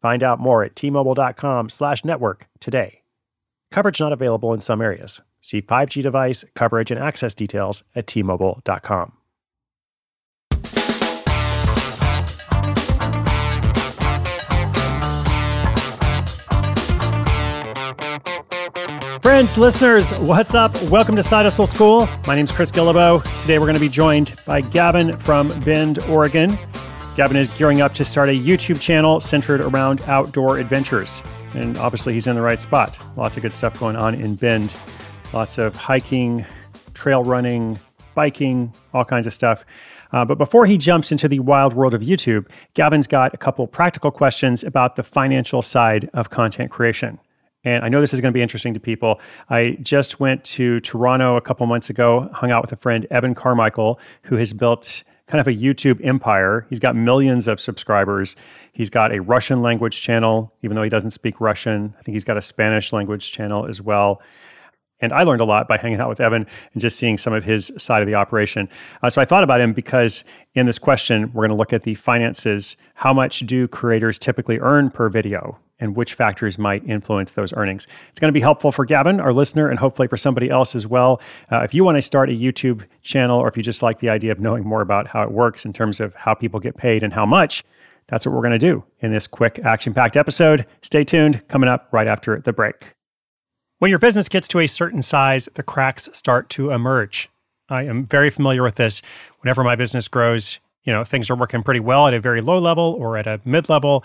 Find out more at tmobile.com slash network today. Coverage not available in some areas. See 5G device, coverage, and access details at tmobile.com. Friends, listeners, what's up? Welcome to Side Hustle School. My name is Chris Guillebeau. Today we're going to be joined by Gavin from Bend, Oregon. Gavin is gearing up to start a YouTube channel centered around outdoor adventures. And obviously, he's in the right spot. Lots of good stuff going on in Bend. Lots of hiking, trail running, biking, all kinds of stuff. Uh, but before he jumps into the wild world of YouTube, Gavin's got a couple practical questions about the financial side of content creation. And I know this is going to be interesting to people. I just went to Toronto a couple months ago, hung out with a friend, Evan Carmichael, who has built kind of a YouTube empire. He's got millions of subscribers. He's got a Russian language channel, even though he doesn't speak Russian. I think he's got a Spanish language channel as well. And I learned a lot by hanging out with Evan and just seeing some of his side of the operation. Uh, so I thought about him because in this question, we're going to look at the finances. How much do creators typically earn per video? And which factors might influence those earnings. It's going to be helpful for Gavin, our listener, and hopefully for somebody else as well. Uh, if you want to start a YouTube channel or if you just like the idea of knowing more about how it works in terms of how people get paid and how much, that's what we're going to do in this quick action packed episode. Stay tuned, coming up right after the break. When your business gets to a certain size, the cracks start to emerge. I am very familiar with this. Whenever my business grows, you know, things are working pretty well at a very low level or at a mid level,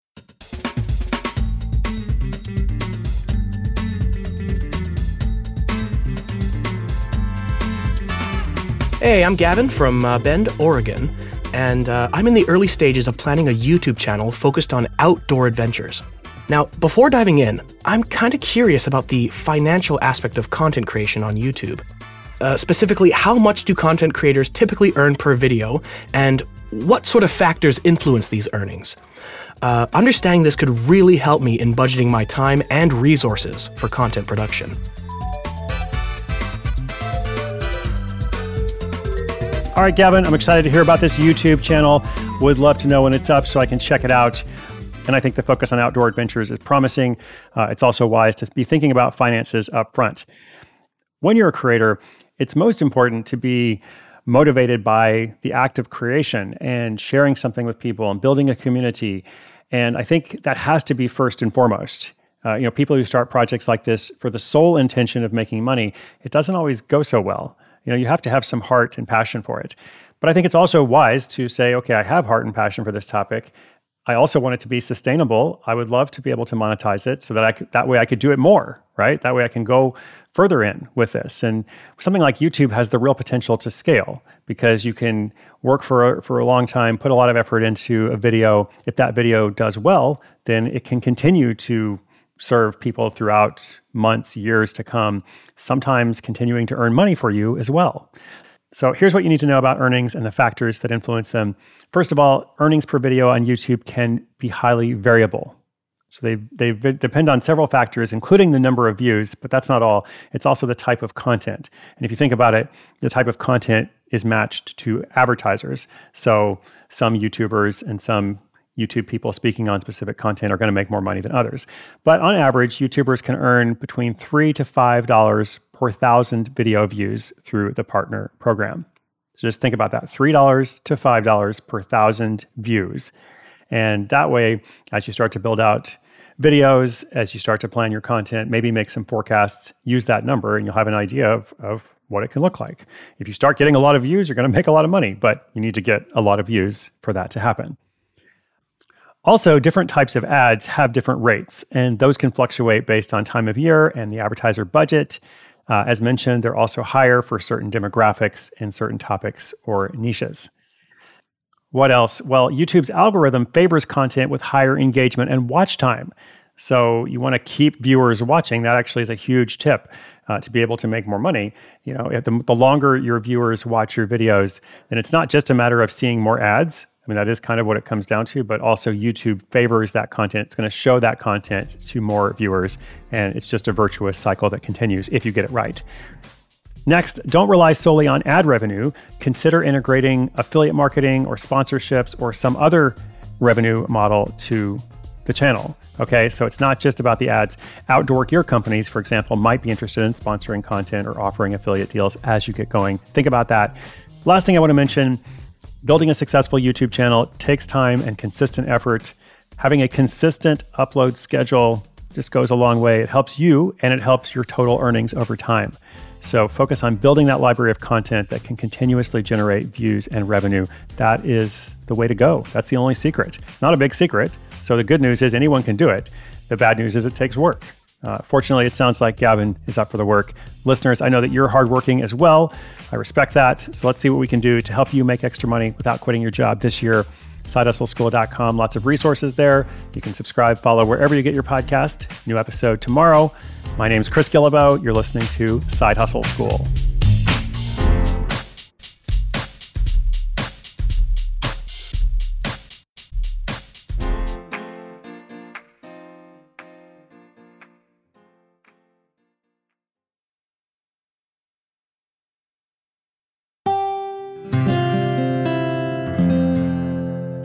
Hey, I'm Gavin from uh, Bend, Oregon, and uh, I'm in the early stages of planning a YouTube channel focused on outdoor adventures. Now, before diving in, I'm kind of curious about the financial aspect of content creation on YouTube. Uh, specifically, how much do content creators typically earn per video, and what sort of factors influence these earnings? Uh, understanding this could really help me in budgeting my time and resources for content production. All right, Gavin, I'm excited to hear about this YouTube channel. Would love to know when it's up so I can check it out. And I think the focus on outdoor adventures is promising. Uh, it's also wise to be thinking about finances up front. When you're a creator, it's most important to be motivated by the act of creation and sharing something with people and building a community. And I think that has to be first and foremost. Uh, you know, people who start projects like this for the sole intention of making money, it doesn't always go so well. You know, you have to have some heart and passion for it. But I think it's also wise to say, okay, I have heart and passion for this topic. I also want it to be sustainable. I would love to be able to monetize it so that I could, that way I could do it more, right? That way I can go further in with this. And something like YouTube has the real potential to scale because you can work for a, for a long time, put a lot of effort into a video. If that video does well, then it can continue to serve people throughout months, years to come, sometimes continuing to earn money for you as well. So here's what you need to know about earnings and the factors that influence them. First of all, earnings per video on YouTube can be highly variable. So they they depend on several factors, including the number of views, but that's not all. It's also the type of content. And if you think about it, the type of content is matched to advertisers. So some YouTubers and some YouTube people speaking on specific content are going to make more money than others. But on average, YouTubers can earn between three to five dollars per thousand video views through the partner program. So just think about that: three dollars to five dollars per thousand views. And that way, as you start to build out videos, as you start to plan your content, maybe make some forecasts, use that number, and you'll have an idea of, of what it can look like. If you start getting a lot of views, you're going to make a lot of money, but you need to get a lot of views for that to happen. Also, different types of ads have different rates, and those can fluctuate based on time of year and the advertiser budget. Uh, as mentioned, they're also higher for certain demographics and certain topics or niches. What else? Well, YouTube's algorithm favors content with higher engagement and watch time. So you want to keep viewers watching. That actually is a huge tip uh, to be able to make more money. You know, the, the longer your viewers watch your videos, then it's not just a matter of seeing more ads. Mean, that is kind of what it comes down to, but also YouTube favors that content. It's going to show that content to more viewers, and it's just a virtuous cycle that continues if you get it right. Next, don't rely solely on ad revenue. Consider integrating affiliate marketing or sponsorships or some other revenue model to the channel. Okay, so it's not just about the ads. Outdoor gear companies, for example, might be interested in sponsoring content or offering affiliate deals as you get going. Think about that. Last thing I want to mention building a successful YouTube channel takes time and consistent effort. Having a consistent upload schedule just goes a long way. It helps you and it helps your total earnings over time. So focus on building that library of content that can continuously generate views and revenue. That is the way to go. That's the only secret. Not a big secret. So the good news is anyone can do it. The bad news is it takes work. Uh, fortunately, it sounds like Gavin is up for the work. Listeners, I know that you're hardworking as well. I respect that. So let's see what we can do to help you make extra money without quitting your job this year. SideHustleSchool.com, lots of resources there. You can subscribe, follow wherever you get your podcast. New episode tomorrow. My name is Chris Guillebeau. You're listening to Side Hustle School.